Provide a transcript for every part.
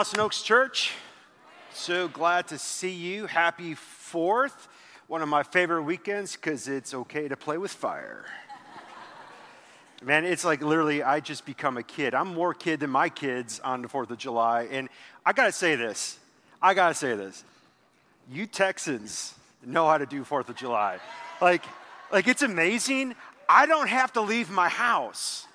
Austin Oaks Church. So glad to see you. Happy 4th. One of my favorite weekends because it's okay to play with fire. Man, it's like literally, I just become a kid. I'm more kid than my kids on the 4th of July. And I gotta say this. I gotta say this. You Texans know how to do 4th of July. Like, like it's amazing. I don't have to leave my house.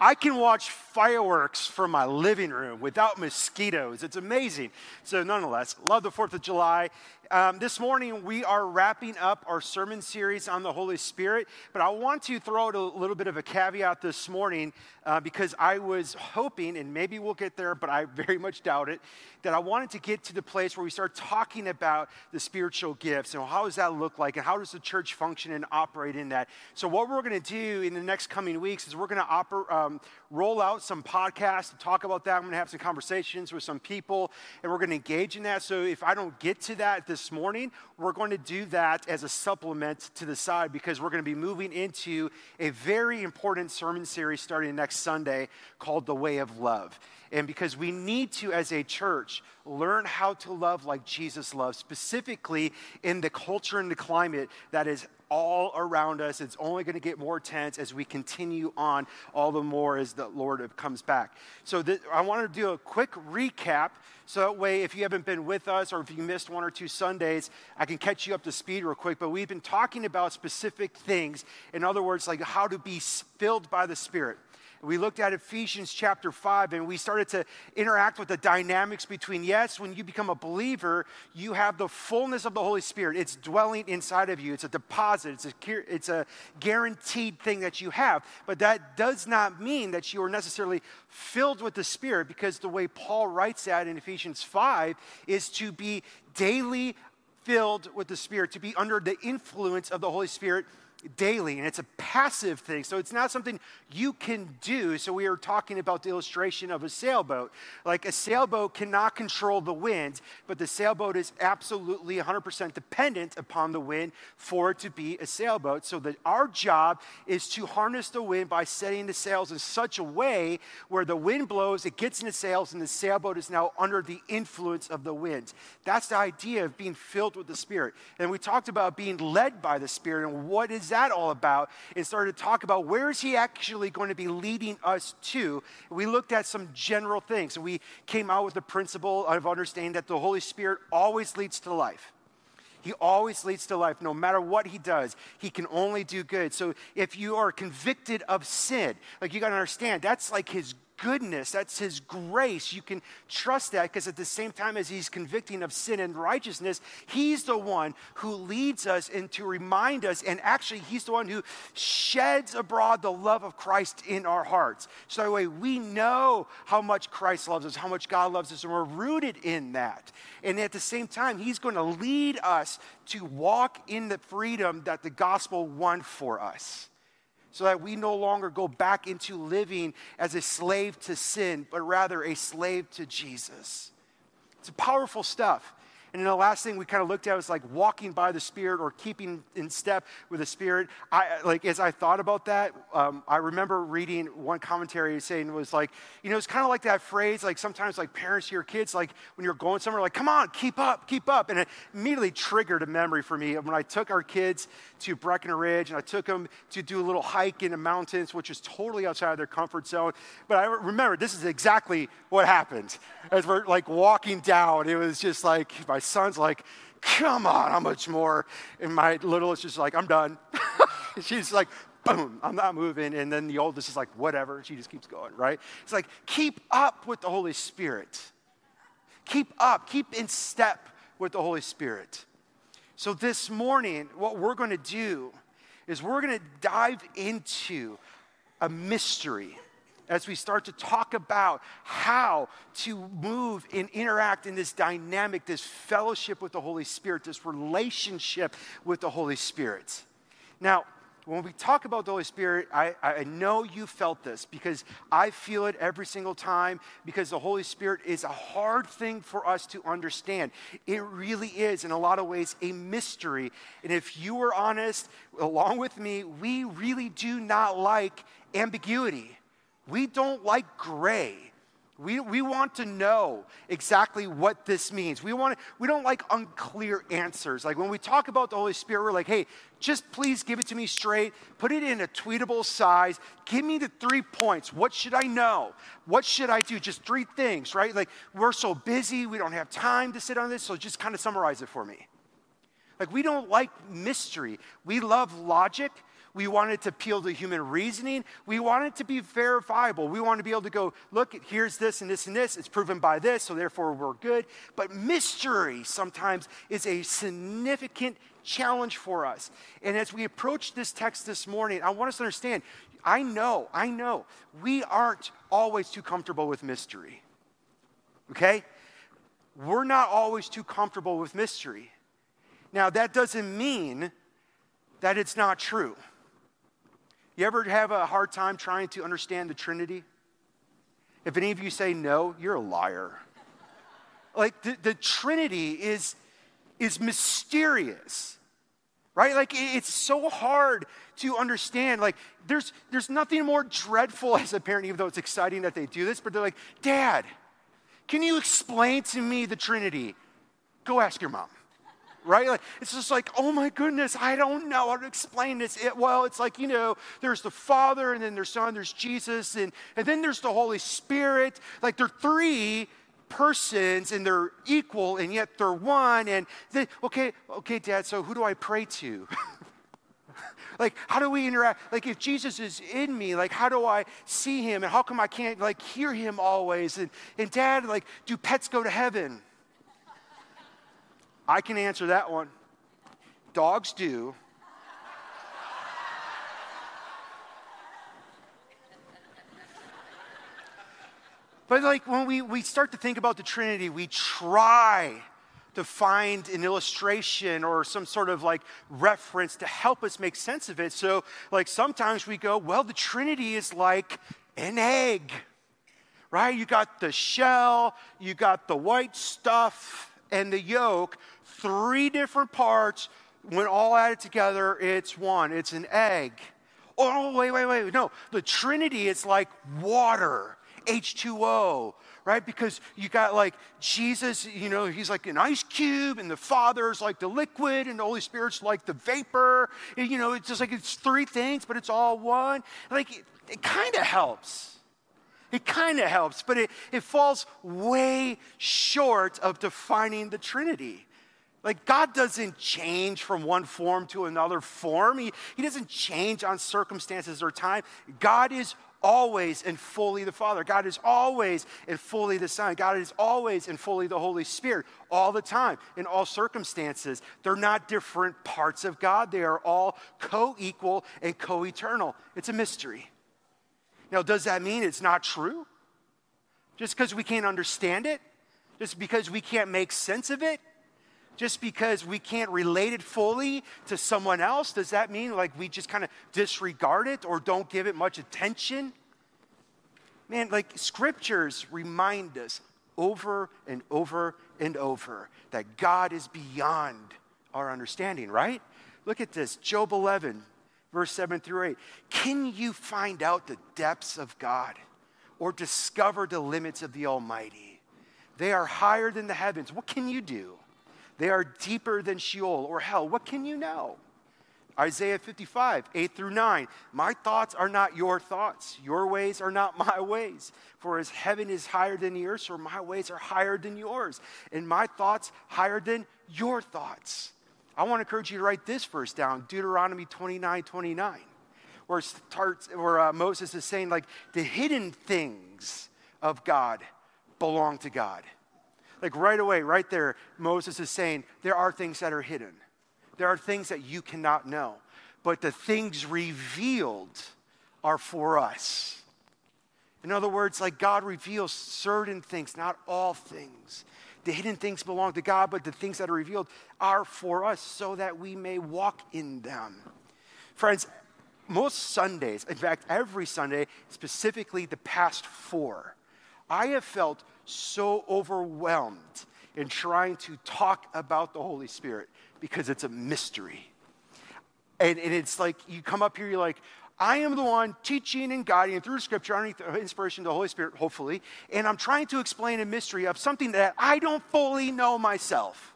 I can watch fireworks from my living room without mosquitoes. It's amazing. So, nonetheless, love the 4th of July. Um, this morning, we are wrapping up our sermon series on the Holy Spirit, but I want to throw out a little bit of a caveat this morning uh, because I was hoping, and maybe we'll get there, but I very much doubt it, that I wanted to get to the place where we start talking about the spiritual gifts and how does that look like and how does the church function and operate in that. So, what we're going to do in the next coming weeks is we're going to oper- um, roll out some podcasts to talk about that. I'm going to have some conversations with some people, and we're going to engage in that. So, if I don't get to that this morning, we're going to do that as a supplement to the side because we're going to be moving into a very important sermon series starting next Sunday called The Way of Love. And because we need to, as a church, learn how to love like Jesus loves, specifically in the culture and the climate that is all around us. It's only going to get more tense as we continue on, all the more as the Lord comes back. So, th- I want to do a quick recap so that way, if you haven't been with us or if you missed one or two Sundays, I can catch you up to speed real quick. But we've been talking about specific things. In other words, like how to be filled by the Spirit. We looked at Ephesians chapter 5 and we started to interact with the dynamics between, yes, when you become a believer, you have the fullness of the Holy Spirit. It's dwelling inside of you, it's a deposit, it's a, it's a guaranteed thing that you have. But that does not mean that you are necessarily filled with the Spirit because the way Paul writes that in Ephesians 5 is to be daily filled with the Spirit, to be under the influence of the Holy Spirit daily, and it's a passive thing. So it's not something you can do. So we are talking about the illustration of a sailboat. Like a sailboat cannot control the wind, but the sailboat is absolutely 100% dependent upon the wind for it to be a sailboat. So that our job is to harness the wind by setting the sails in such a way where the wind blows, it gets in the sails, and the sailboat is now under the influence of the wind. That's the idea of being filled with the Spirit. And we talked about being led by the Spirit and what is that that all about? And started to talk about where is he actually going to be leading us to. We looked at some general things. We came out with the principle of understanding that the Holy Spirit always leads to life. He always leads to life. No matter what he does, he can only do good. So if you are convicted of sin, like you got to understand, that's like his goodness, that's His grace. You can trust that because at the same time as He's convicting of sin and righteousness, He's the one who leads us and to remind us, and actually, He's the one who sheds abroad the love of Christ in our hearts. So that way, we know how much Christ loves us, how much God loves us, and we're rooted in that. And at the same time, He's going to lead us to walk in the freedom that the gospel won for us so that we no longer go back into living as a slave to sin, but rather a slave to Jesus. It's powerful stuff. And then the last thing we kind of looked at was like walking by the Spirit or keeping in step with the Spirit. I like as I thought about that, um, I remember reading one commentary saying it was like, you know, it's kind of like that phrase, like sometimes like parents to your kids, like when you're going somewhere, like, come on, keep up, keep up. And it immediately triggered a memory for me when I took our kids to Breckenridge and I took them to do a little hike in the mountains, which is totally outside of their comfort zone. But I remember this is exactly what happened as we're like walking down. It was just like my son's like, come on, how much more? And my little is just like, I'm done. She's like, boom, I'm not moving. And then the oldest is like, whatever. She just keeps going, right? It's like, keep up with the Holy Spirit. Keep up, keep in step with the Holy Spirit. So this morning, what we're going to do is we're going to dive into a mystery as we start to talk about how to move and interact in this dynamic, this fellowship with the Holy Spirit, this relationship with the Holy Spirit. Now, when we talk about the Holy Spirit, I, I know you felt this because I feel it every single time because the Holy Spirit is a hard thing for us to understand. It really is, in a lot of ways, a mystery. And if you were honest, along with me, we really do not like ambiguity. We don't like gray. We, we want to know exactly what this means. We, want to, we don't like unclear answers. Like when we talk about the Holy Spirit, we're like, hey, just please give it to me straight. Put it in a tweetable size. Give me the three points. What should I know? What should I do? Just three things, right? Like we're so busy, we don't have time to sit on this, so just kind of summarize it for me. Like we don't like mystery. We love logic we want it to appeal to human reasoning. We want it to be verifiable. We want to be able to go, look, here's this and this and this. It's proven by this, so therefore we're good. But mystery sometimes is a significant challenge for us. And as we approach this text this morning, I want us to understand I know, I know, we aren't always too comfortable with mystery. Okay? We're not always too comfortable with mystery. Now, that doesn't mean that it's not true. You ever have a hard time trying to understand the Trinity? If any of you say no, you're a liar. Like the, the Trinity is, is mysterious, right? Like it's so hard to understand. Like there's, there's nothing more dreadful as a parent, even though it's exciting that they do this, but they're like, Dad, can you explain to me the Trinity? Go ask your mom right? Like, it's just like, oh my goodness, I don't know how to explain this. It, well, it's like, you know, there's the Father, and then there's Son, there's Jesus, and, and then there's the Holy Spirit. Like, they're three persons, and they're equal, and yet they're one. And then, okay, okay, Dad, so who do I pray to? like how do we interact like if jesus is in me like how do i see him and how come i can't like hear him always and, and dad like do pets go to heaven I can answer that one. Dogs do. But like when we, we start to think about the Trinity, we try to find an illustration or some sort of like reference to help us make sense of it. So like sometimes we go, well, the Trinity is like an egg, right? You got the shell, you got the white stuff and the yolk, three different parts. When all added together, it's one. It's an egg. Oh, wait, wait, wait. No, the Trinity is like water, H2O, right? Because you got like Jesus, you know, he's like an ice cube, and the Father's like the liquid, and the Holy Spirit's like the vapor. You know, it's just like it's three things, but it's all one. Like, it, it kind of helps. It kind of helps, but it, it falls way short of defining the Trinity. Like, God doesn't change from one form to another form. He, he doesn't change on circumstances or time. God is always and fully the Father. God is always and fully the Son. God is always and fully the Holy Spirit, all the time, in all circumstances. They're not different parts of God, they are all co equal and co eternal. It's a mystery. Now, does that mean it's not true? Just because we can't understand it? Just because we can't make sense of it? Just because we can't relate it fully to someone else? Does that mean like we just kind of disregard it or don't give it much attention? Man, like scriptures remind us over and over and over that God is beyond our understanding, right? Look at this Job 11, verse 7 through 8. Can you find out the depths of God or discover the limits of the Almighty? They are higher than the heavens. What can you do? They are deeper than Sheol or hell. What can you know? Isaiah 55, 8 through 9. My thoughts are not your thoughts. Your ways are not my ways. For as heaven is higher than the earth, so my ways are higher than yours, and my thoughts higher than your thoughts. I want to encourage you to write this verse down Deuteronomy 29 29, where, starts, where uh, Moses is saying, like, the hidden things of God belong to God. Like, right away, right there, Moses is saying, there are things that are hidden, there are things that you cannot know, but the things revealed are for us. In other words, like God reveals certain things, not all things. The hidden things belong to God, but the things that are revealed are for us so that we may walk in them. Friends, most Sundays, in fact, every Sunday, specifically the past four, I have felt so overwhelmed in trying to talk about the Holy Spirit because it's a mystery. And, and it's like you come up here, you're like, I am the one teaching and guiding through Scripture underneath the inspiration of the Holy Spirit, hopefully, and I'm trying to explain a mystery of something that I don't fully know myself.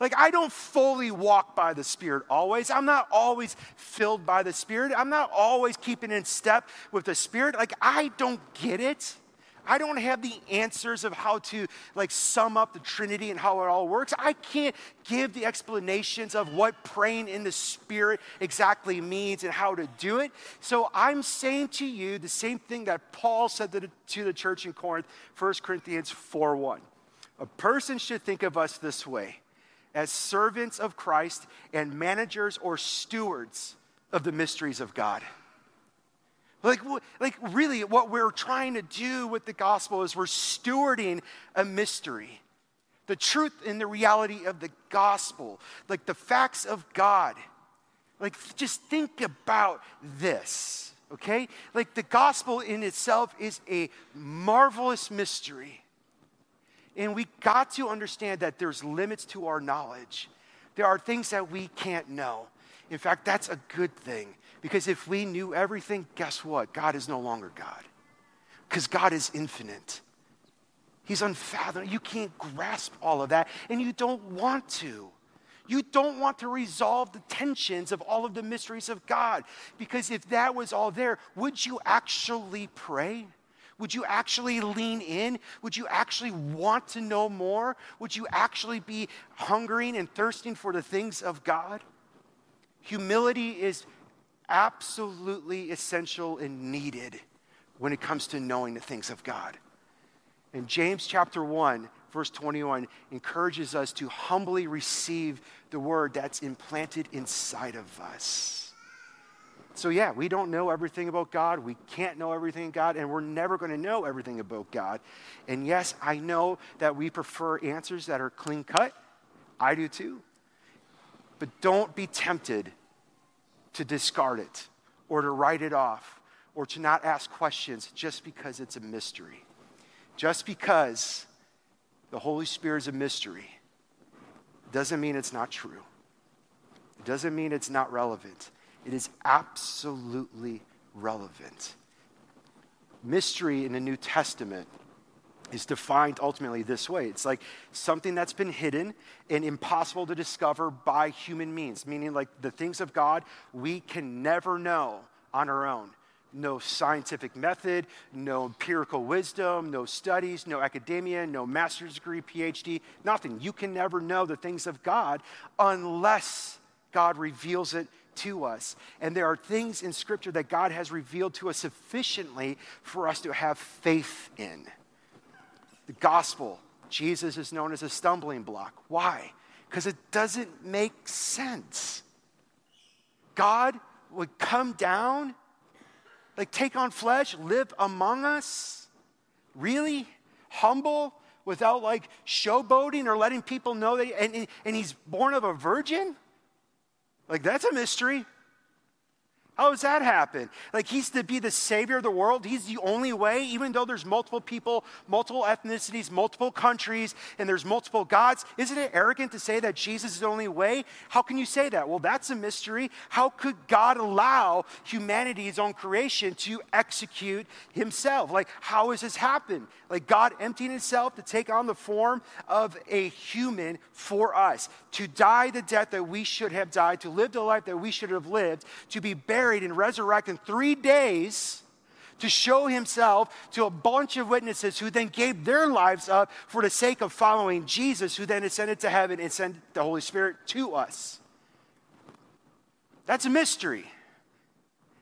Like, I don't fully walk by the Spirit always. I'm not always filled by the Spirit. I'm not always keeping in step with the Spirit. Like, I don't get it. I don't have the answers of how to like sum up the Trinity and how it all works. I can't give the explanations of what praying in the Spirit exactly means and how to do it. So I'm saying to you the same thing that Paul said to the, church in Corinth, 1 Corinthians 4 1. A person should think of us this way as servants of Christ and managers or stewards of the mysteries of God. Like, like, really, what we're trying to do with the gospel is we're stewarding a mystery. The truth and the reality of the gospel, like the facts of God. Like, just think about this, okay? Like, the gospel in itself is a marvelous mystery. And we got to understand that there's limits to our knowledge. There are things that we can't know. In fact, that's a good thing because if we knew everything, guess what? God is no longer God. Because God is infinite. He's unfathomable. You can't grasp all of that, and you don't want to. You don't want to resolve the tensions of all of the mysteries of God. Because if that was all there, would you actually pray? Would you actually lean in? Would you actually want to know more? Would you actually be hungering and thirsting for the things of God? Humility is absolutely essential and needed when it comes to knowing the things of God. And James chapter 1, verse 21 encourages us to humbly receive the word that's implanted inside of us. So, yeah, we don't know everything about God. We can't know everything God, and we're never going to know everything about God. And yes, I know that we prefer answers that are clean cut. I do too. But don't be tempted to discard it or to write it off or to not ask questions just because it's a mystery. Just because the Holy Spirit is a mystery doesn't mean it's not true. It doesn't mean it's not relevant. It is absolutely relevant. Mystery in the New Testament is defined ultimately this way it's like something that's been hidden and impossible to discover by human means, meaning like the things of God we can never know on our own. No scientific method, no empirical wisdom, no studies, no academia, no master's degree, PhD, nothing. You can never know the things of God unless God reveals it to us. And there are things in Scripture that God has revealed to us sufficiently for us to have faith in the gospel, Jesus is known as a stumbling block. Why? Because it doesn't make sense. God would come down, like take on flesh, live among us, really humble, without like showboating or letting people know that, and, and he's born of a virgin? Like, that's a mystery. How does that happen? Like he's to be the savior of the world. He's the only way, even though there's multiple people, multiple ethnicities, multiple countries, and there's multiple gods. Isn't it arrogant to say that Jesus is the only way? How can you say that? Well, that's a mystery. How could God allow humanity's own creation to execute himself? Like, how has this happened? Like God emptying himself to take on the form of a human for us, to die the death that we should have died, to live the life that we should have lived, to be buried buried and resurrected in three days to show himself to a bunch of witnesses who then gave their lives up for the sake of following Jesus, who then ascended to heaven and sent the Holy Spirit to us. That's a mystery.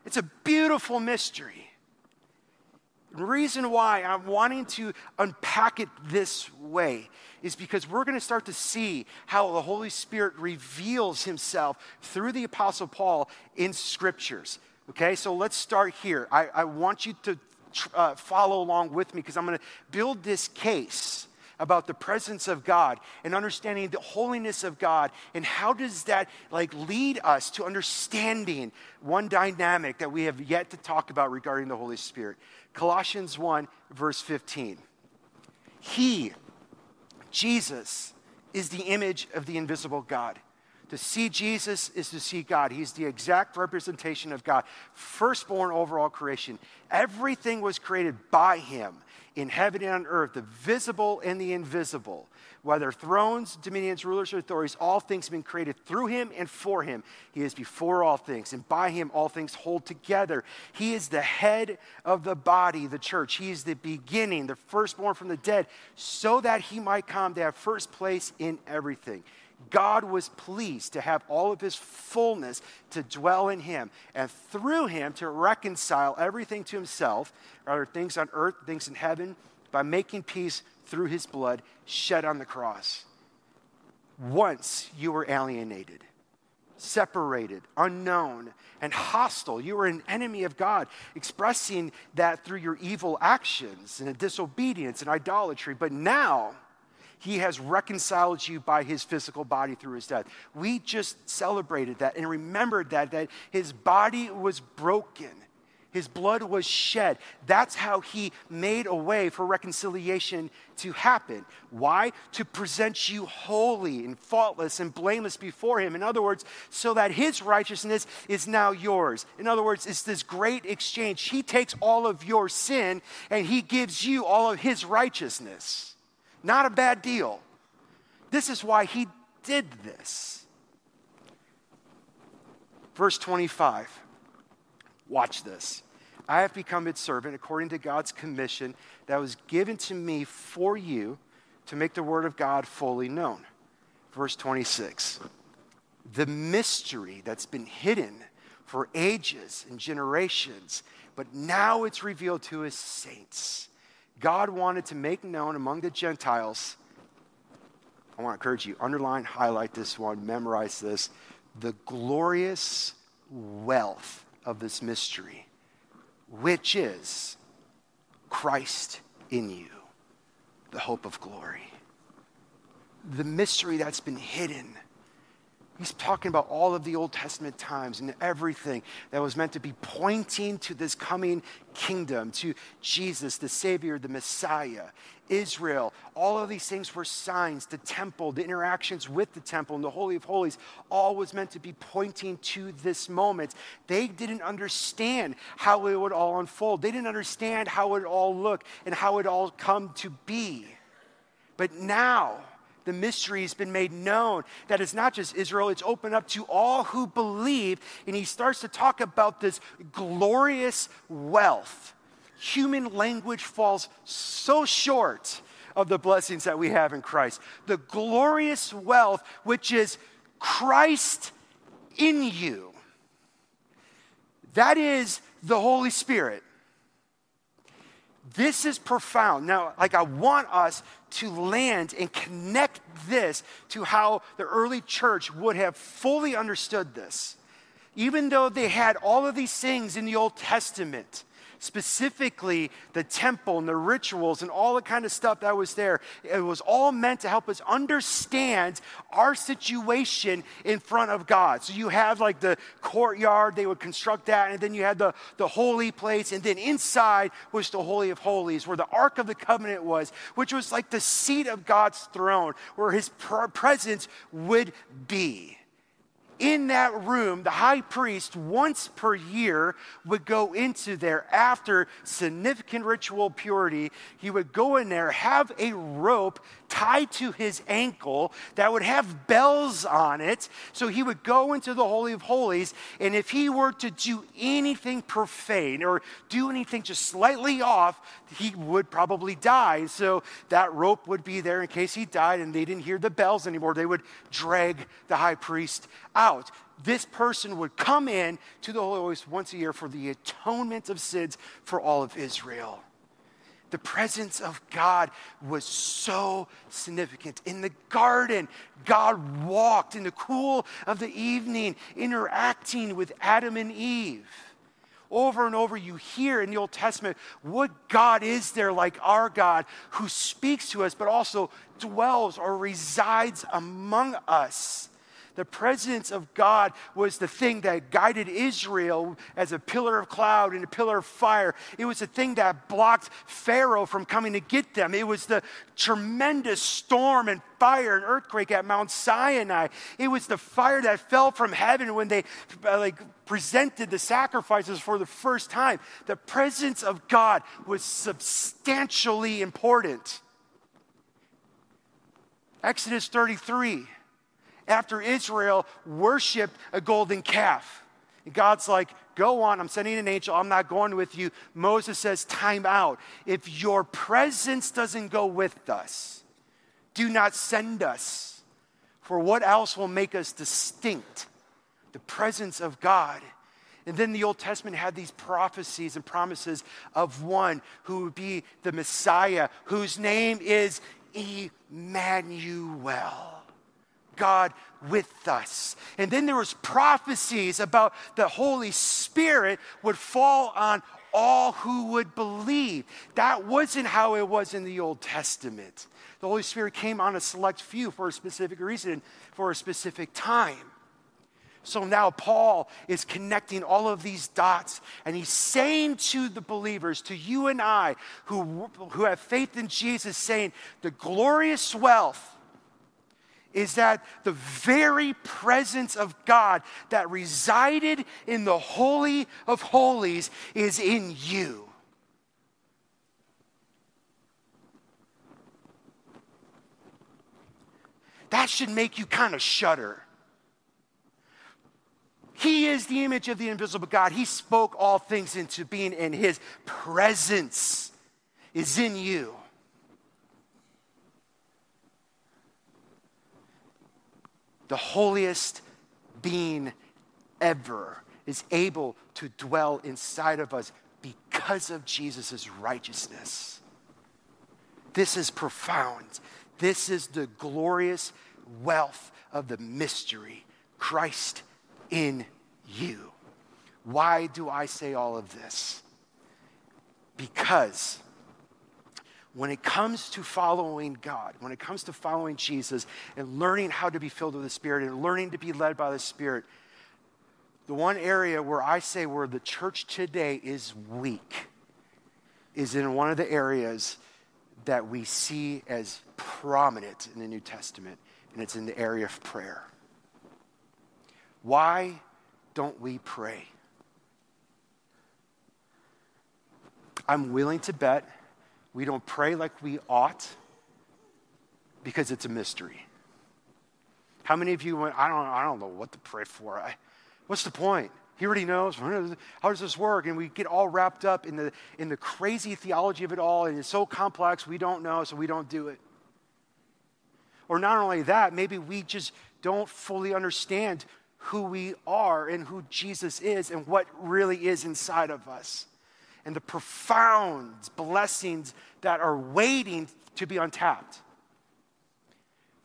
It's a beautiful mystery. Reason why I'm wanting to unpack it this way is because we're going to start to see how the Holy Spirit reveals himself through the Apostle Paul in scriptures. Okay, so let's start here. I, I want you to uh, follow along with me because I'm going to build this case about the presence of God and understanding the holiness of God and how does that like lead us to understanding one dynamic that we have yet to talk about regarding the Holy Spirit. Colossians 1 verse 15. He Jesus is the image of the invisible God To see Jesus is to see God. He's the exact representation of God, firstborn over all creation. Everything was created by him in heaven and on earth, the visible and the invisible. Whether thrones, dominions, rulers, or authorities, all things have been created through him and for him. He is before all things, and by him all things hold together. He is the head of the body, the church. He is the beginning, the firstborn from the dead, so that he might come to have first place in everything. God was pleased to have all of his fullness to dwell in him, and through him to reconcile everything to himself, whether things on earth, things in heaven, by making peace through his blood shed on the cross. Once you were alienated, separated, unknown, and hostile. You were an enemy of God, expressing that through your evil actions and disobedience and idolatry. But now, he has reconciled you by his physical body through his death. We just celebrated that and remembered that, that his body was broken. His blood was shed. That's how he made a way for reconciliation to happen. Why? To present you holy and faultless and blameless before him. In other words, so that his righteousness is now yours. In other words, it's this great exchange. He takes all of your sin and he gives you all of his righteousness. Not a bad deal. This is why he did this. Verse 25. Watch this. I have become its servant according to God's commission that was given to me for you to make the word of God fully known. Verse 26. The mystery that's been hidden for ages and generations, but now it's revealed to his saints. God wanted to make known among the Gentiles. I want to encourage you, underline, highlight this one, memorize this the glorious wealth of this mystery, which is Christ in you, the hope of glory. The mystery that's been hidden He's talking about all of the Old Testament times and everything that was meant to be pointing to this coming kingdom, to Jesus, the Savior, the Messiah, Israel. All of these things were signs. The temple, the interactions with the temple, and the Holy of Holies, all was meant to be pointing to this moment. They didn't understand how it would all unfold, they didn't understand how it all look and how it all come to be. But now, the mystery has been made known that it's not just Israel, it's open up to all who believe. And he starts to talk about this glorious wealth. Human language falls so short of the blessings that we have in Christ. The glorious wealth, which is Christ in you. That is the Holy Spirit. This is profound. Now, like, I want us to land and connect this to how the early church would have fully understood this. Even though they had all of these things in the Old Testament, specifically the temple and the rituals and all the kind of stuff that was there. It was all meant to help us understand our situation in front of God. So you have like the courtyard, they would construct that, and then you had the, the holy place, and then inside was the Holy of Holies, where the Ark of the Covenant was, which was like the seat of God's throne, where his presence would be in that room, the high priest, once per year, would go into there after significant ritual purity. He would go in there, have a rope tied to his ankle that would have bells on it. So he would go into the Holy of Holies, and if he were to do anything profane or do anything just slightly off, he would probably die. So that rope would be there in case he died and they didn't hear the bells anymore. They would drag the high priest out this person would come in to the Holy Holies once a year for the atonement of sins for all of Israel the presence of God was so significant. In the garden, God walked in the cool of the evening, interacting with Adam and Eve. Over and over, you hear in the Old Testament what God is there like our God who speaks to us, but also dwells or resides among us. The presence of God was the thing that guided Israel as a pillar of cloud and a pillar of fire. It was the thing that blocked Pharaoh from coming to get them. It was the tremendous storm and fire and earthquake at Mount Sinai. It was the fire that fell from heaven when they uh, like presented the sacrifices for the first time. The presence of God was substantially important. Exodus 33 after Israel worshiped a golden calf. And God's like, Go on, I'm sending an angel, I'm not going with you. Moses says, Time out. If your presence doesn't go with us, do not send us. For what else will make us distinct? The presence of God. And then the Old Testament had these prophecies and promises of one who would be the Messiah, whose name is Emmanuel. God with us. And then there was prophecies about the Holy Spirit would fall on all who would believe. That wasn't how it was in the Old Testament. The Holy Spirit came on a select few for a specific reason, for a specific time. So now Paul is connecting all of these dots and he's saying to the believers, to you and I who, who have faith in Jesus, saying, the glorious wealth is that the very presence of God that resided in the Holy of Holies is in you. That should make you kind of shudder. He is the image of the invisible God. He spoke all things into being, and His presence is in you. The holiest being ever, is able to dwell inside of us because of Jesus' righteousness. This is profound. This is the glorious wealth of the mystery Christ in you. Why do I say all of this? Because when it comes to following God, when it comes to following Jesus and learning how to be filled with the Spirit and learning to be led by the Spirit, the one area where I say where the church today is weak is in one of the areas that we see as prominent in the New Testament, and it's in the area of prayer. Why don't we pray? I'm willing to bet we don't pray like we ought because it's a mystery. How many of you went, I don't, I don't know what to pray for? I, what's the point? He already knows. How does this work? And we get all wrapped up in the, in the crazy theology of it all, and it's so complex, we don't know, so we don't do it. Or not only that, maybe we just don't fully understand who we are and who Jesus is and what really is inside of us and the profound blessings that are waiting to be untapped.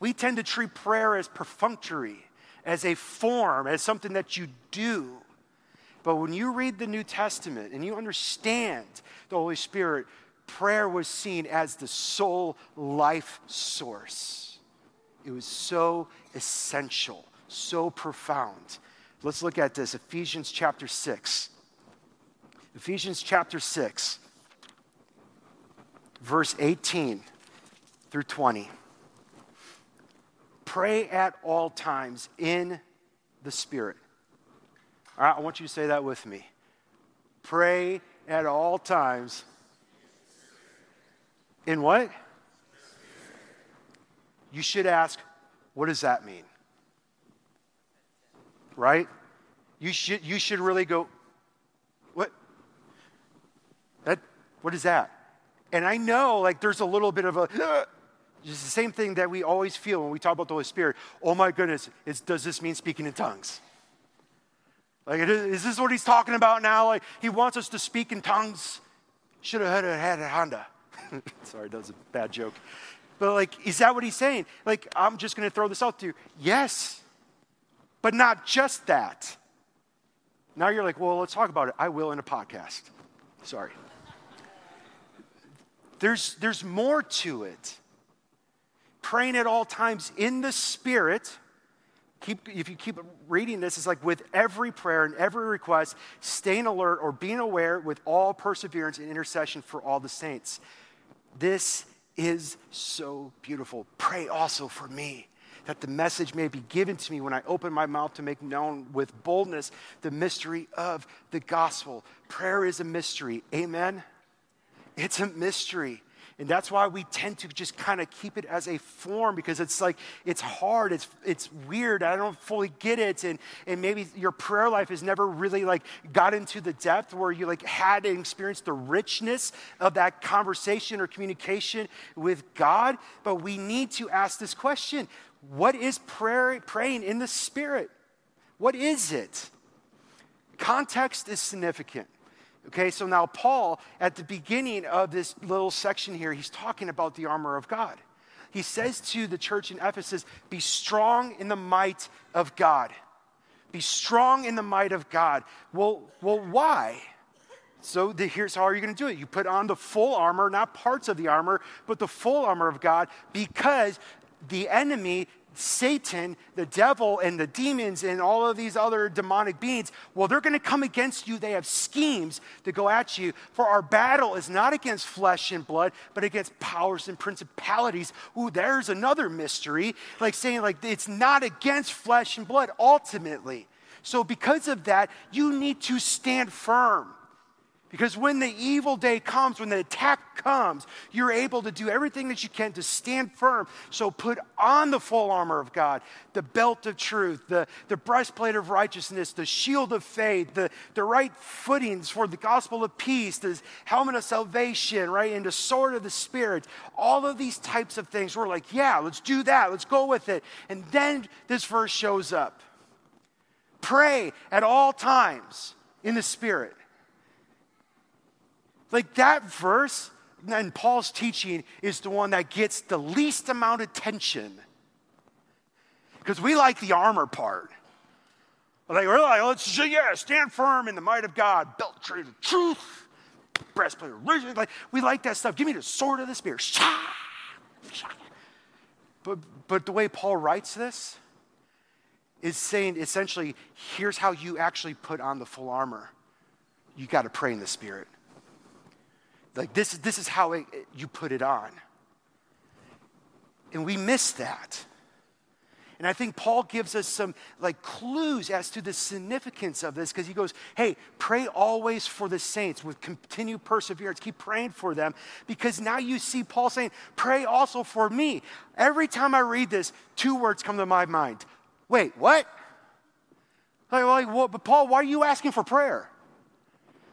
We tend to treat prayer as perfunctory, as a form, as something that you do. But when you read the New Testament and you understand the Holy Spirit, prayer was seen as the sole life source. It was so essential, so profound. Let's look at this Ephesians chapter 6. Ephesians chapter 6, verse 18 through 20. Pray at all times in the Spirit. All right, I want you to say that with me. Pray at all times. In what? You should ask, what does that mean? Right? You should, you should really go, What is that? And I know, like, there's a little bit of a, just the same thing that we always feel when we talk about the Holy Spirit. Oh my goodness, is, does this mean speaking in tongues? Like, is this what he's talking about now? Like, he wants us to speak in tongues. Should have had a Honda. Sorry, that was a bad joke. But, like, is that what he's saying? Like, I'm just going to throw this out to you. Yes, but not just that. Now you're like, well, let's talk about it. I will in a podcast. Sorry. There's, there's more to it. Praying at all times in the Spirit, keep, if you keep reading this, it's like with every prayer and every request, staying alert or being aware with all perseverance and intercession for all the saints. This is so beautiful. Pray also for me that the message may be given to me when I open my mouth to make known with boldness the mystery of the gospel. Prayer is a mystery. Amen? It's a mystery. And that's why we tend to just kind of keep it as a form because it's like, it's hard, it's, it's weird, I don't fully get it. And, and maybe your prayer life has never really like got into the depth where you like had and experienced the richness of that conversation or communication with God. But we need to ask this question What is prayer, praying in the Spirit? What is it? Context is significant. Okay, so now Paul, at the beginning of this little section here, he's talking about the armor of God. He says to the church in Ephesus, Be strong in the might of God. Be strong in the might of God. Well, well why? So the, here's how you're going to do it. You put on the full armor, not parts of the armor, but the full armor of God, because the enemy Satan, the devil, and the demons, and all of these other demonic beings, well, they're going to come against you. They have schemes to go at you. For our battle is not against flesh and blood, but against powers and principalities. Ooh, there's another mystery. Like saying, like, it's not against flesh and blood ultimately. So, because of that, you need to stand firm. Because when the evil day comes, when the attack comes, you're able to do everything that you can to stand firm. So put on the full armor of God, the belt of truth, the, the breastplate of righteousness, the shield of faith, the, the right footings for the gospel of peace, the helmet of salvation, right? And the sword of the Spirit. All of these types of things. We're like, yeah, let's do that. Let's go with it. And then this verse shows up. Pray at all times in the Spirit. Like that verse and Paul's teaching is the one that gets the least amount of tension. Because we like the armor part. Like, we're like, let's yeah, stand firm in the might of God, belt trade of truth, breastplate of righteousness. Like, we like that stuff. Give me the sword of the spirit. But, but the way Paul writes this is saying essentially, here's how you actually put on the full armor. You got to pray in the spirit. Like, this, this is how it, you put it on. And we miss that. And I think Paul gives us some like clues as to the significance of this because he goes, "Hey, pray always for the saints with continued perseverance. Keep praying for them because now you see Paul saying, "Pray also for me." Every time I read this, two words come to my mind. Wait, what? Like, like what? But Paul, why are you asking for prayer?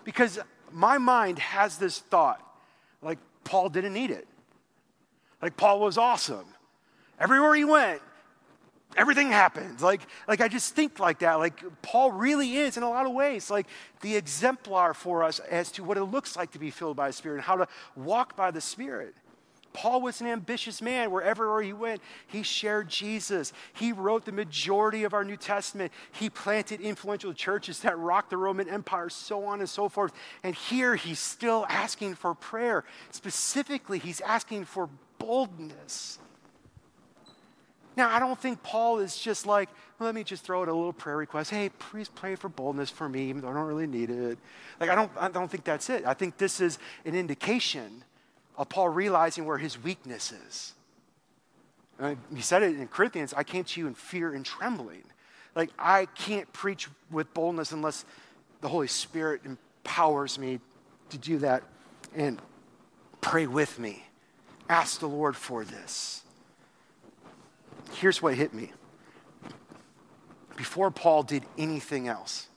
Because my mind has this thought like Paul didn't need it. Like Paul was awesome. Everywhere he went, everything happened. Like, like I just think like that. Like Paul really is in a lot of ways like the exemplar for us as to what it looks like to be filled by the Spirit and how to walk by the Spirit. Paul was an ambitious man. Wherever he went, he shared Jesus. He wrote the majority of our New Testament. He planted influential churches that rocked the Roman Empire, so on and so forth. And here he's still asking for prayer. Specifically, he's asking for boldness. Now, I don't think Paul is just like, let me just throw out a little prayer request. Hey, please pray for boldness for me, even though I don't really need it. Like, I don't, I don't think that's it. I think this is an indication of Paul realizing where his weakness is. He said it in Corinthians I came to you in fear and trembling. Like, I can't preach with boldness unless the Holy Spirit empowers me to do that. And pray with me. Ask the Lord for this. Here's what hit me. Before Paul did anything else,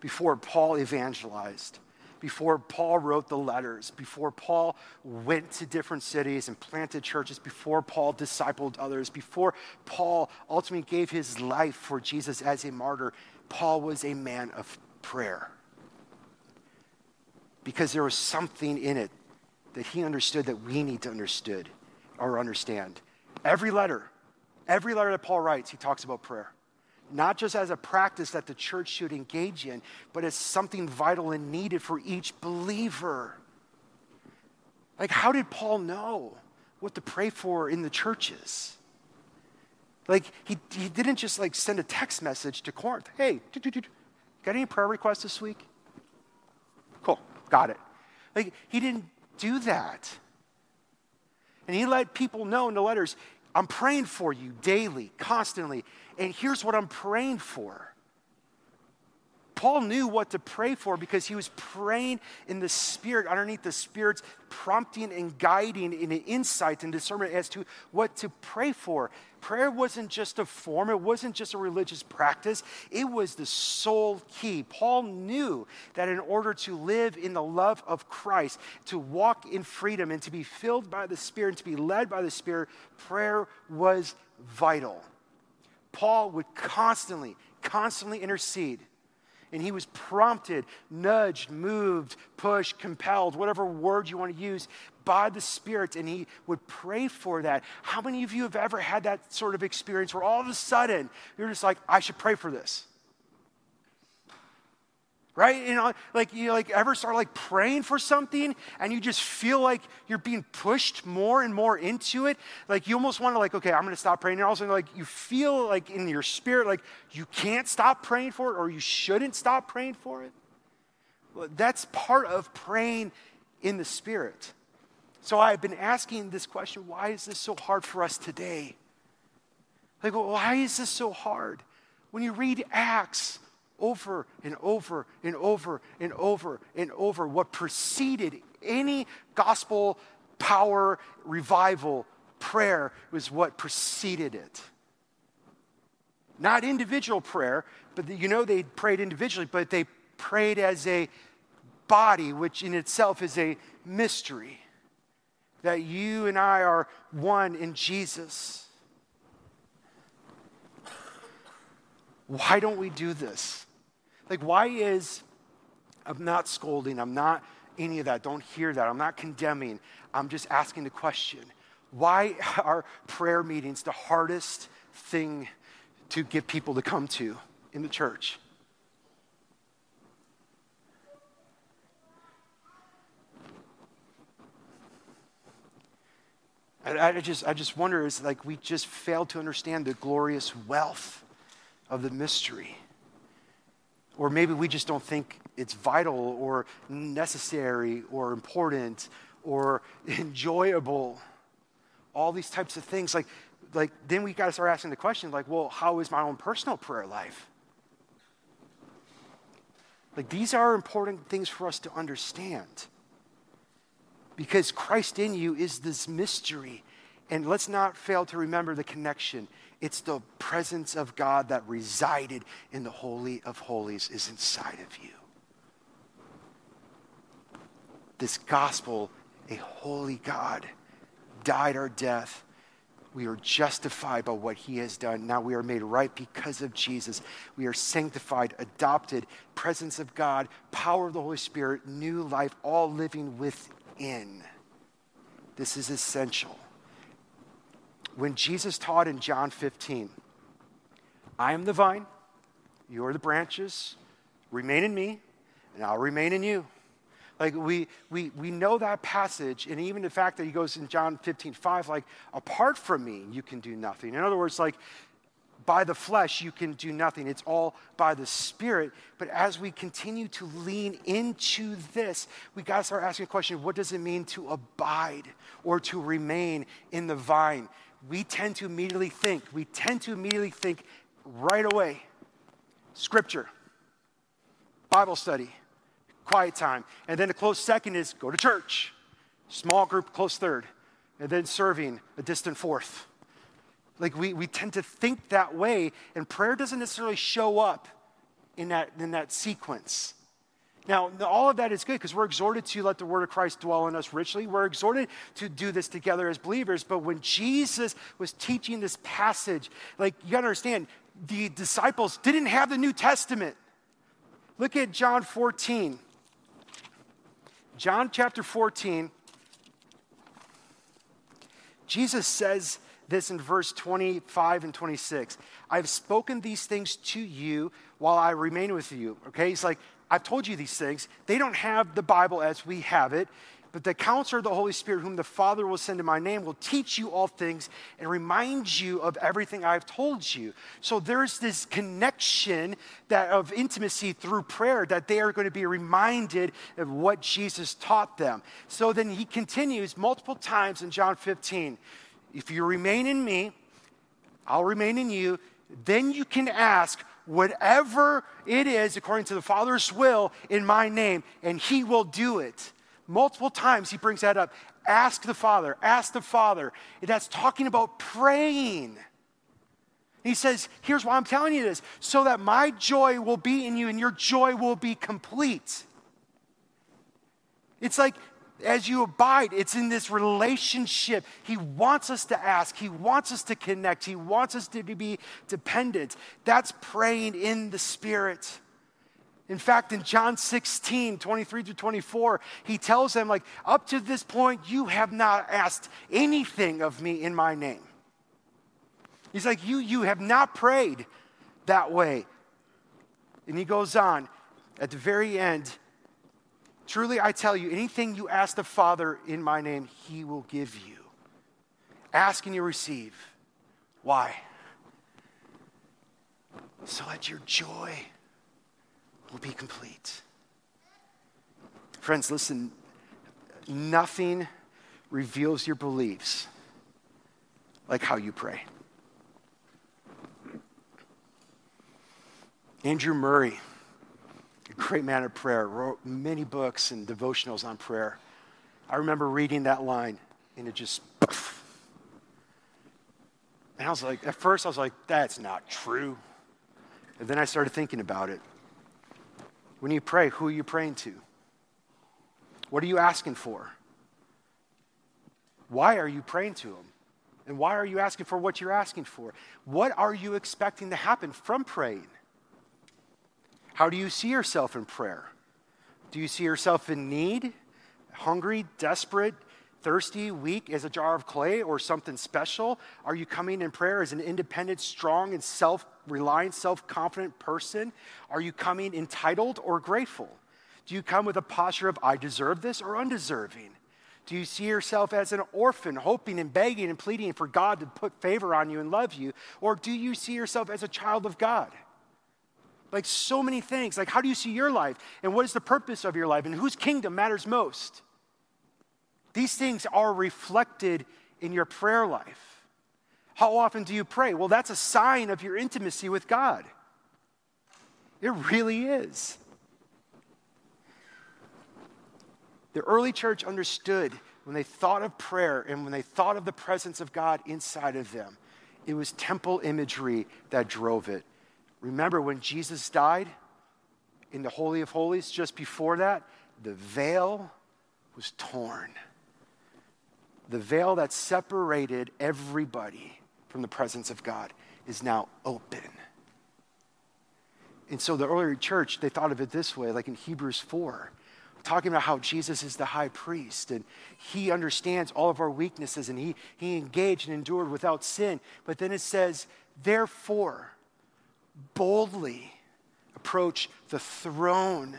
before Paul evangelized, before Paul wrote the letters, before Paul went to different cities and planted churches, before Paul discipled others, before Paul ultimately gave his life for Jesus as a martyr, Paul was a man of prayer. Because there was something in it that he understood that we need to understood or understand. Every letter, every letter that Paul writes, he talks about prayer not just as a practice that the church should engage in, but as something vital and needed for each believer. Like, how did Paul know what to pray for in the churches? Like, he, he didn't just like send a text message to Corinth. Hey, got any prayer requests this week? Cool, got it. Like, he didn't do that. And he let people know in the letters, I'm praying for you daily, constantly. And here's what I'm praying for. Paul knew what to pray for because he was praying in the Spirit, underneath the Spirit's prompting and guiding in an insight and discernment as to what to pray for. Prayer wasn't just a form, it wasn't just a religious practice, it was the sole key. Paul knew that in order to live in the love of Christ, to walk in freedom, and to be filled by the Spirit, and to be led by the Spirit, prayer was vital. Paul would constantly, constantly intercede and he was prompted, nudged, moved, pushed, compelled, whatever word you want to use, by the Spirit, and he would pray for that. How many of you have ever had that sort of experience where all of a sudden you're just like, I should pray for this? Right? You know, like you like ever start like praying for something and you just feel like you're being pushed more and more into it. Like you almost want to like, okay, I'm gonna stop praying. And all of a sudden, like you feel like in your spirit, like you can't stop praying for it or you shouldn't stop praying for it. Well, that's part of praying in the spirit. So I've been asking this question why is this so hard for us today? Like, why is this so hard? When you read Acts, over and over and over and over and over. What preceded any gospel power revival prayer was what preceded it. Not individual prayer, but you know they prayed individually, but they prayed as a body, which in itself is a mystery. That you and I are one in Jesus. Why don't we do this? Like, why is, I'm not scolding, I'm not any of that, don't hear that, I'm not condemning, I'm just asking the question why are prayer meetings the hardest thing to get people to come to in the church? I, just, I just wonder, it's like we just fail to understand the glorious wealth of the mystery. Or maybe we just don't think it's vital or necessary or important or enjoyable. All these types of things. Like, like then we got to start asking the question, like, well, how is my own personal prayer life? Like, these are important things for us to understand. Because Christ in you is this mystery. And let's not fail to remember the connection. It's the presence of God that resided in the Holy of Holies is inside of you. This gospel, a holy God, died our death. We are justified by what he has done. Now we are made right because of Jesus. We are sanctified, adopted, presence of God, power of the Holy Spirit, new life, all living within. This is essential when Jesus taught in John 15, I am the vine, you are the branches, remain in me, and I'll remain in you. Like we, we, we know that passage, and even the fact that he goes in John 15, 5, like, apart from me, you can do nothing. In other words, like, by the flesh, you can do nothing. It's all by the Spirit. But as we continue to lean into this, we got to start asking a question what does it mean to abide or to remain in the vine? We tend to immediately think, we tend to immediately think right away scripture, Bible study, quiet time. And then a close second is go to church, small group, close third, and then serving a distant fourth. Like we, we tend to think that way, and prayer doesn't necessarily show up in that, in that sequence. Now, all of that is good because we're exhorted to let the word of Christ dwell in us richly. We're exhorted to do this together as believers. But when Jesus was teaching this passage, like you got to understand, the disciples didn't have the New Testament. Look at John 14. John chapter 14. Jesus says this in verse 25 and 26. I've spoken these things to you while I remain with you. Okay? He's like, I've told you these things. They don't have the Bible as we have it, But the counselor, of the Holy Spirit, whom the Father will send in my name, will teach you all things and remind you of everything I've told you. So there's this connection that of intimacy through prayer that they are going to be reminded of what Jesus taught them. So then he continues multiple times in John 15. If you remain in me, I'll remain in you. Then you can ask whatever it is according to the Father's will in my name, and He will do it. Multiple times He brings that up. Ask the Father, ask the Father. That's talking about praying. He says, Here's why I'm telling you this so that my joy will be in you and your joy will be complete. It's like as you abide, it's in this relationship. He wants us to ask, He wants us to connect, He wants us to be dependent. That's praying in the Spirit. In fact, in John 16, 23 to 24, he tells them, like, up to this point, you have not asked anything of me in my name. He's like, you, you have not prayed that way. And he goes on, at the very end, Truly, I tell you, anything you ask the Father in my name, he will give you. Ask and you receive. Why? So that your joy will be complete. Friends, listen, nothing reveals your beliefs like how you pray. Andrew Murray great man of prayer, wrote many books and devotionals on prayer. I remember reading that line and it just, and I was like, at first I was like, that's not true. And then I started thinking about it. When you pray, who are you praying to? What are you asking for? Why are you praying to Him? And why are you asking for what you're asking for? What are you expecting to happen from praying? How do you see yourself in prayer? Do you see yourself in need, hungry, desperate, thirsty, weak as a jar of clay or something special? Are you coming in prayer as an independent, strong, and self reliant, self confident person? Are you coming entitled or grateful? Do you come with a posture of, I deserve this or undeserving? Do you see yourself as an orphan, hoping and begging and pleading for God to put favor on you and love you? Or do you see yourself as a child of God? Like so many things. Like, how do you see your life? And what is the purpose of your life? And whose kingdom matters most? These things are reflected in your prayer life. How often do you pray? Well, that's a sign of your intimacy with God. It really is. The early church understood when they thought of prayer and when they thought of the presence of God inside of them, it was temple imagery that drove it. Remember when Jesus died in the Holy of Holies, just before that, the veil was torn. The veil that separated everybody from the presence of God is now open. And so the earlier church, they thought of it this way, like in Hebrews 4, talking about how Jesus is the high priest and he understands all of our weaknesses and he, he engaged and endured without sin. But then it says, therefore, boldly approach the throne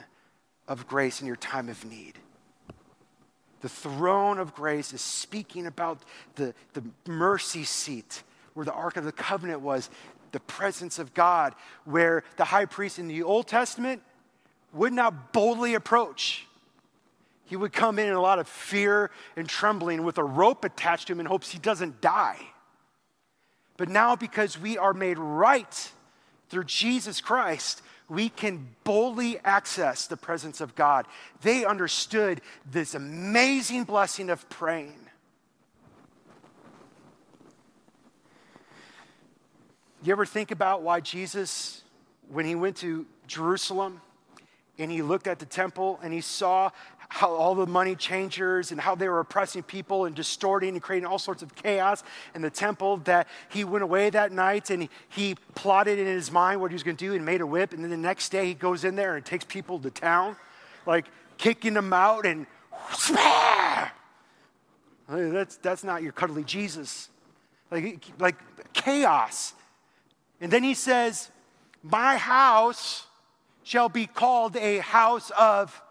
of grace in your time of need. The throne of grace is speaking about the, the mercy seat where the Ark of the Covenant was, the presence of God, where the high priest in the Old Testament would not boldly approach. He would come in in a lot of fear and trembling with a rope attached to him in hopes he doesn't die. But now, because we are made right through Jesus Christ, we can boldly access the presence of God. They understood this amazing blessing of praying. You ever think about why Jesus, when he went to Jerusalem and he looked at the temple and he saw how all the money changers and how they were oppressing people and distorting and creating all sorts of chaos in the temple that he went away that night and he, plotted in his mind what he was going to do and made a whip. And then the next day he goes in there and takes people to town like kicking them out and that's, that's not your cuddly jesus. Like, like chaos. And then he says my house shall be called a house of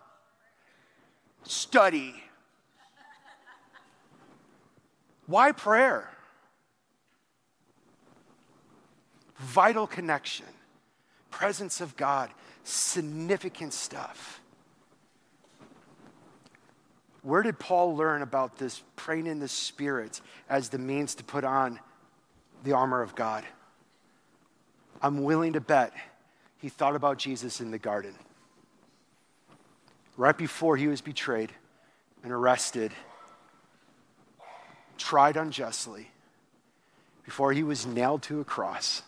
study. Why prayer? Vital connection, presence of God, significant stuff. Where did Paul learn about this praying in the Spirit as the means to put on the armor of God? I'm willing to bet he thought about Jesus in the garden. Right before he was betrayed and arrested, tried unjustly, before he was nailed to a cross,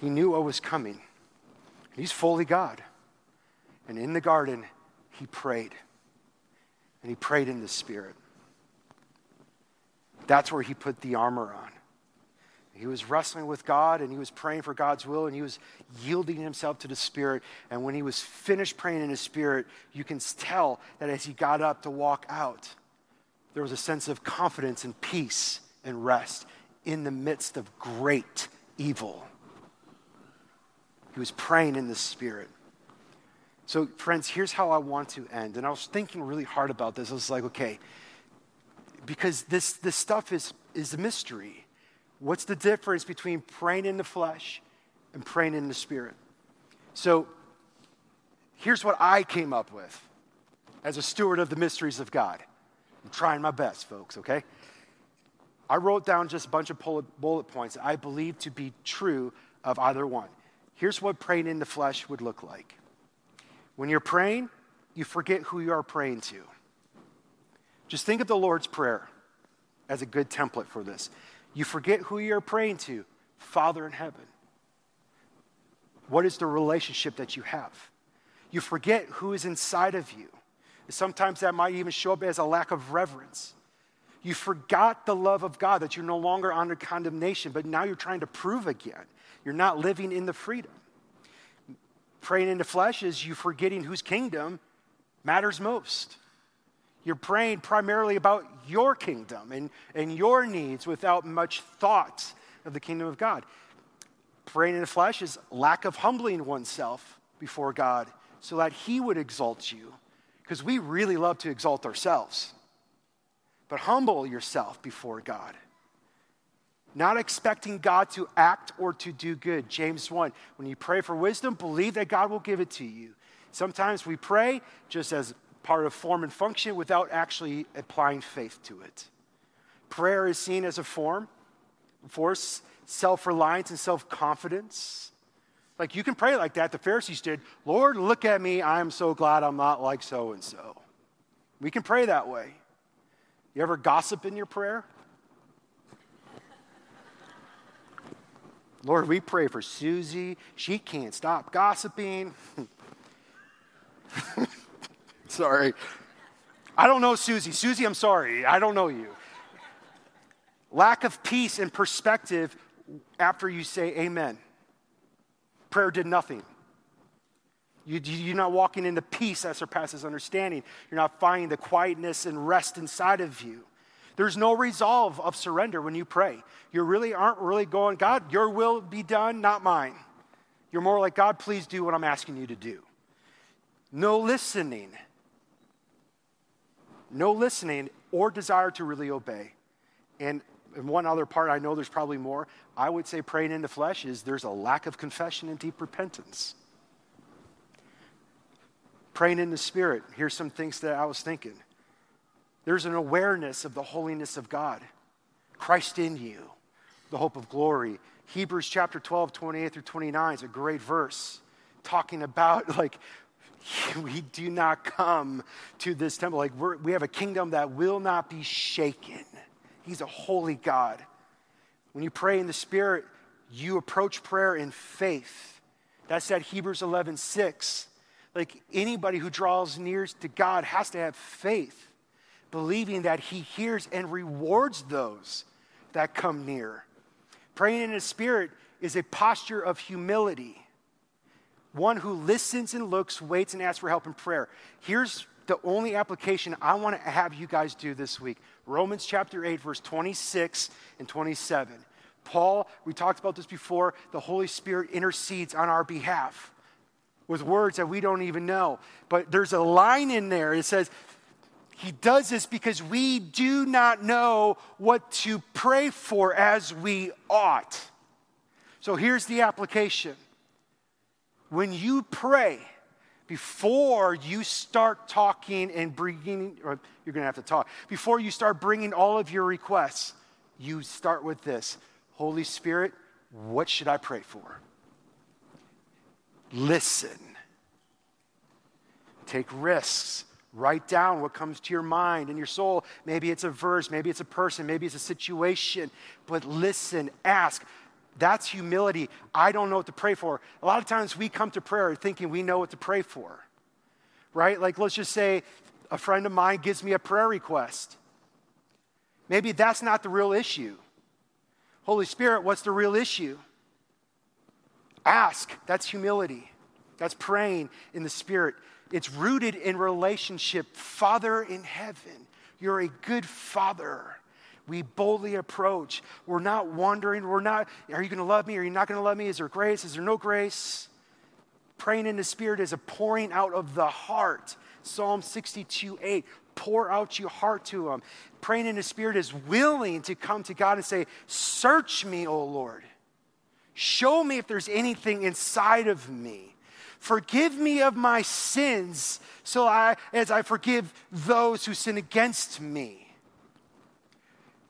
he knew what was coming. He's fully God. And in the garden, he prayed and he prayed in the Spirit. That's where he put the armor on. He was wrestling with God and he was praying for God's will and he was yielding himself to the Spirit. And when he was finished praying in his Spirit, you can tell that as he got up to walk out, there was a sense of confidence and peace and rest in the midst of great evil. He was praying in the Spirit. So, friends, here's how I want to end. And I was thinking really hard about this. I was like, okay, because this, this stuff is, is a mystery. What's the difference between praying in the flesh and praying in the spirit? So, here's what I came up with as a steward of the mysteries of God. I'm trying my best, folks, okay? I wrote down just a bunch of bullet points that I believe to be true of either one. Here's what praying in the flesh would look like when you're praying, you forget who you are praying to. Just think of the Lord's Prayer as a good template for this. You forget who you're praying to, Father in heaven. What is the relationship that you have? You forget who is inside of you. Sometimes that might even show up as a lack of reverence. You forgot the love of God, that you're no longer under condemnation, but now you're trying to prove again. You're not living in the freedom. Praying in the flesh is you forgetting whose kingdom matters most. You're praying primarily about your kingdom and, and your needs without much thought of the kingdom of God. Praying in the flesh is lack of humbling oneself before God so that He would exalt you. Because we really love to exalt ourselves. But humble yourself before God not expecting God to act or to do good. James 1. When you pray for wisdom, believe that God will give it to you. Sometimes we pray just as part of form and function without actually applying faith to it. Prayer is seen as a form for self reliance and self confidence. Like you can pray like that. The Pharisees did. Lord, look at me. I'm so glad I'm not like so and so. We can pray that way. You ever gossip in your prayer? Lord, we pray for Susie. She can't stop gossiping. sorry. I don't know Susie. Susie, I'm sorry. I don't know you. Lack of peace and perspective after you say amen. Prayer did nothing. You, you're not walking into peace that surpasses understanding. You're not finding the quietness and rest inside of you. There's no resolve of surrender when you pray. You really aren't really going, God, your will be done, not mine. You're more like, God, please do what I'm asking you to do. No listening. No listening or desire to really obey. And, and one other part, I know there's probably more. I would say praying in the flesh is there's a lack of confession and deep repentance. Praying in the spirit, here's some things that I was thinking. There's an awareness of the holiness of God. Christ in you, the hope of glory. Hebrews chapter 12, 28 through 29 is a great verse talking about like we do not come to this temple like we have a kingdom that will not be shaken. He's a holy God. When you pray in the Spirit, you approach prayer in faith. That's that Hebrews 11, 6. Like anybody who draws near to God has to have faith believing that He hears and rewards those that come near. Praying in the Spirit is a posture of humility, one who listens and looks, waits, and asks for help in prayer. Here's the only application I want to have you guys do this week Romans chapter 8, verse 26 and 27. Paul, we talked about this before, the Holy Spirit intercedes on our behalf with words that we don't even know. But there's a line in there. It says, He does this because we do not know what to pray for as we ought. So here's the application. When you pray, before you start talking and bringing, or you're going to have to talk, before you start bringing all of your requests, you start with this Holy Spirit, what should I pray for? Listen. Take risks. Write down what comes to your mind and your soul. Maybe it's a verse, maybe it's a person, maybe it's a situation, but listen, ask. That's humility. I don't know what to pray for. A lot of times we come to prayer thinking we know what to pray for, right? Like, let's just say a friend of mine gives me a prayer request. Maybe that's not the real issue. Holy Spirit, what's the real issue? Ask. That's humility. That's praying in the Spirit. It's rooted in relationship. Father in heaven, you're a good father we boldly approach. We're not wondering. We're not, are you going to love me? Are you not going to love me? Is there grace? Is there no grace? Praying in the Spirit is a pouring out of the heart. Psalm 62 8. Pour out your heart to Him. Praying in the Spirit is willing to come to God and say, Search me, O Lord. Show me if there's anything inside of me. Forgive me of my sins so I, as I forgive those who sin against me.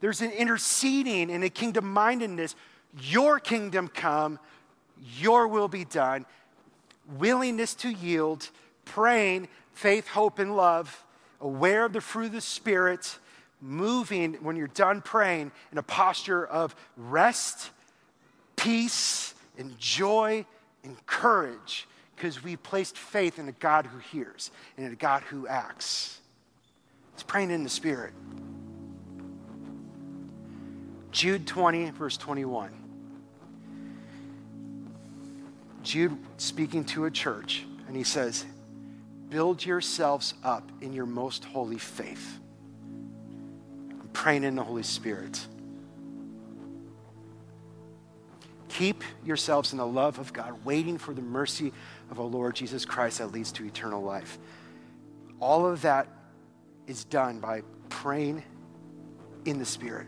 There's an interceding and a kingdom mindedness. Your kingdom come, your will be done. Willingness to yield, praying, faith, hope, and love, aware of the fruit of the Spirit, moving when you're done praying in a posture of rest, peace, and joy and courage because we placed faith in a God who hears and in a God who acts. It's praying in the Spirit. Jude 20, verse 21. Jude speaking to a church, and he says, Build yourselves up in your most holy faith. I'm praying in the Holy Spirit. Keep yourselves in the love of God, waiting for the mercy of our Lord Jesus Christ that leads to eternal life. All of that is done by praying in the Spirit.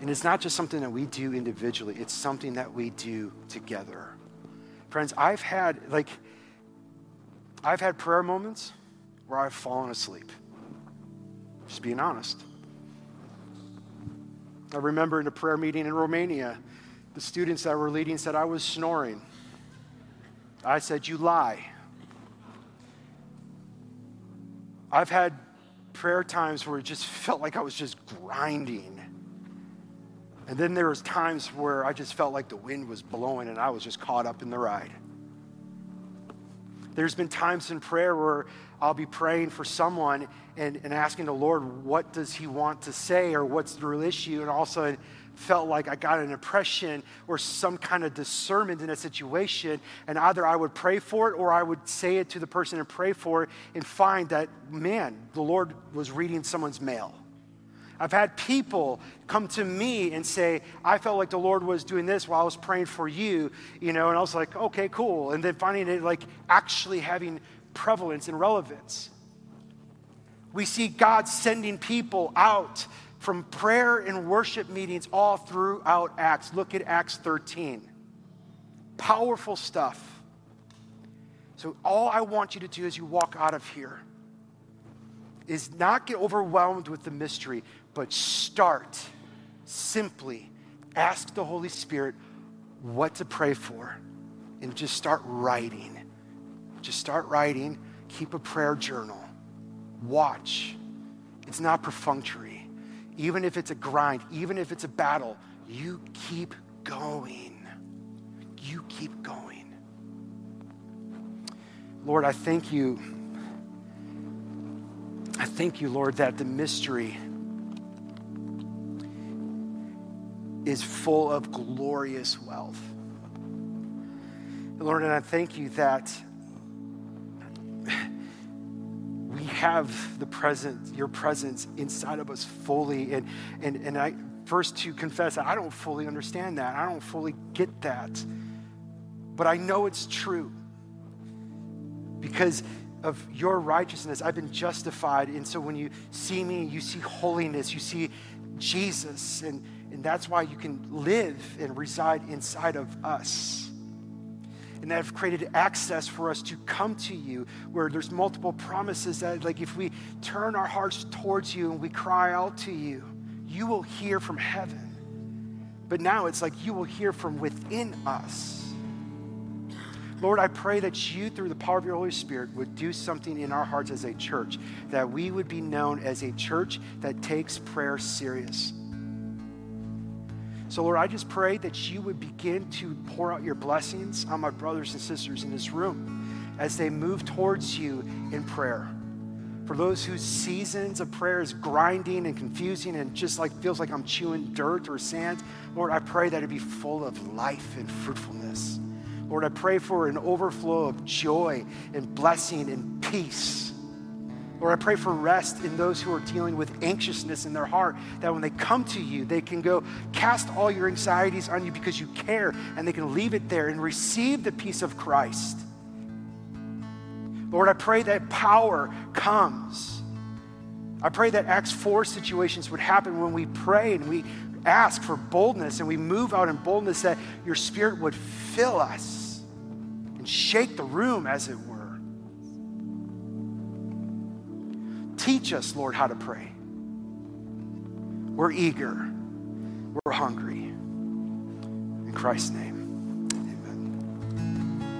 And it's not just something that we do individually, it's something that we do together. Friends, I've had, like, I've had prayer moments where I've fallen asleep. Just being honest. I remember in a prayer meeting in Romania, the students that were leading said I was snoring. I said, You lie. I've had prayer times where it just felt like I was just grinding. And then there was times where I just felt like the wind was blowing and I was just caught up in the ride. There's been times in prayer where I'll be praying for someone and, and asking the Lord, what does he want to say or what's the real issue? And also felt like I got an impression or some kind of discernment in a situation. And either I would pray for it or I would say it to the person and pray for it and find that, man, the Lord was reading someone's mail. I've had people come to me and say, I felt like the Lord was doing this while I was praying for you, you know, and I was like, okay, cool. And then finding it like actually having prevalence and relevance. We see God sending people out from prayer and worship meetings all throughout Acts. Look at Acts 13. Powerful stuff. So, all I want you to do as you walk out of here is not get overwhelmed with the mystery, but start simply ask the Holy Spirit what to pray for and just start writing. Just start writing. Keep a prayer journal. Watch. It's not perfunctory. Even if it's a grind, even if it's a battle, you keep going. You keep going. Lord, I thank you. I thank you, Lord, that the mystery is full of glorious wealth. Lord, and I thank you that we have the presence, your presence inside of us fully. And, and, and I first to confess I don't fully understand that. I don't fully get that. But I know it's true. Because of your righteousness. I've been justified. And so when you see me, you see holiness, you see Jesus. And, and that's why you can live and reside inside of us. And that have created access for us to come to you, where there's multiple promises that, like, if we turn our hearts towards you and we cry out to you, you will hear from heaven. But now it's like you will hear from within us. Lord, I pray that you, through the power of your Holy Spirit, would do something in our hearts as a church, that we would be known as a church that takes prayer serious. So, Lord, I just pray that you would begin to pour out your blessings on my brothers and sisters in this room as they move towards you in prayer. For those whose seasons of prayer is grinding and confusing and just like feels like I'm chewing dirt or sand, Lord, I pray that it be full of life and fruitfulness. Lord, I pray for an overflow of joy and blessing and peace. Lord, I pray for rest in those who are dealing with anxiousness in their heart, that when they come to you, they can go cast all your anxieties on you because you care, and they can leave it there and receive the peace of Christ. Lord, I pray that power comes. I pray that Acts 4 situations would happen when we pray and we ask for boldness and we move out in boldness that your spirit would fill us and shake the room, as it Teach us, Lord, how to pray. We're eager, we're hungry. In Christ's name.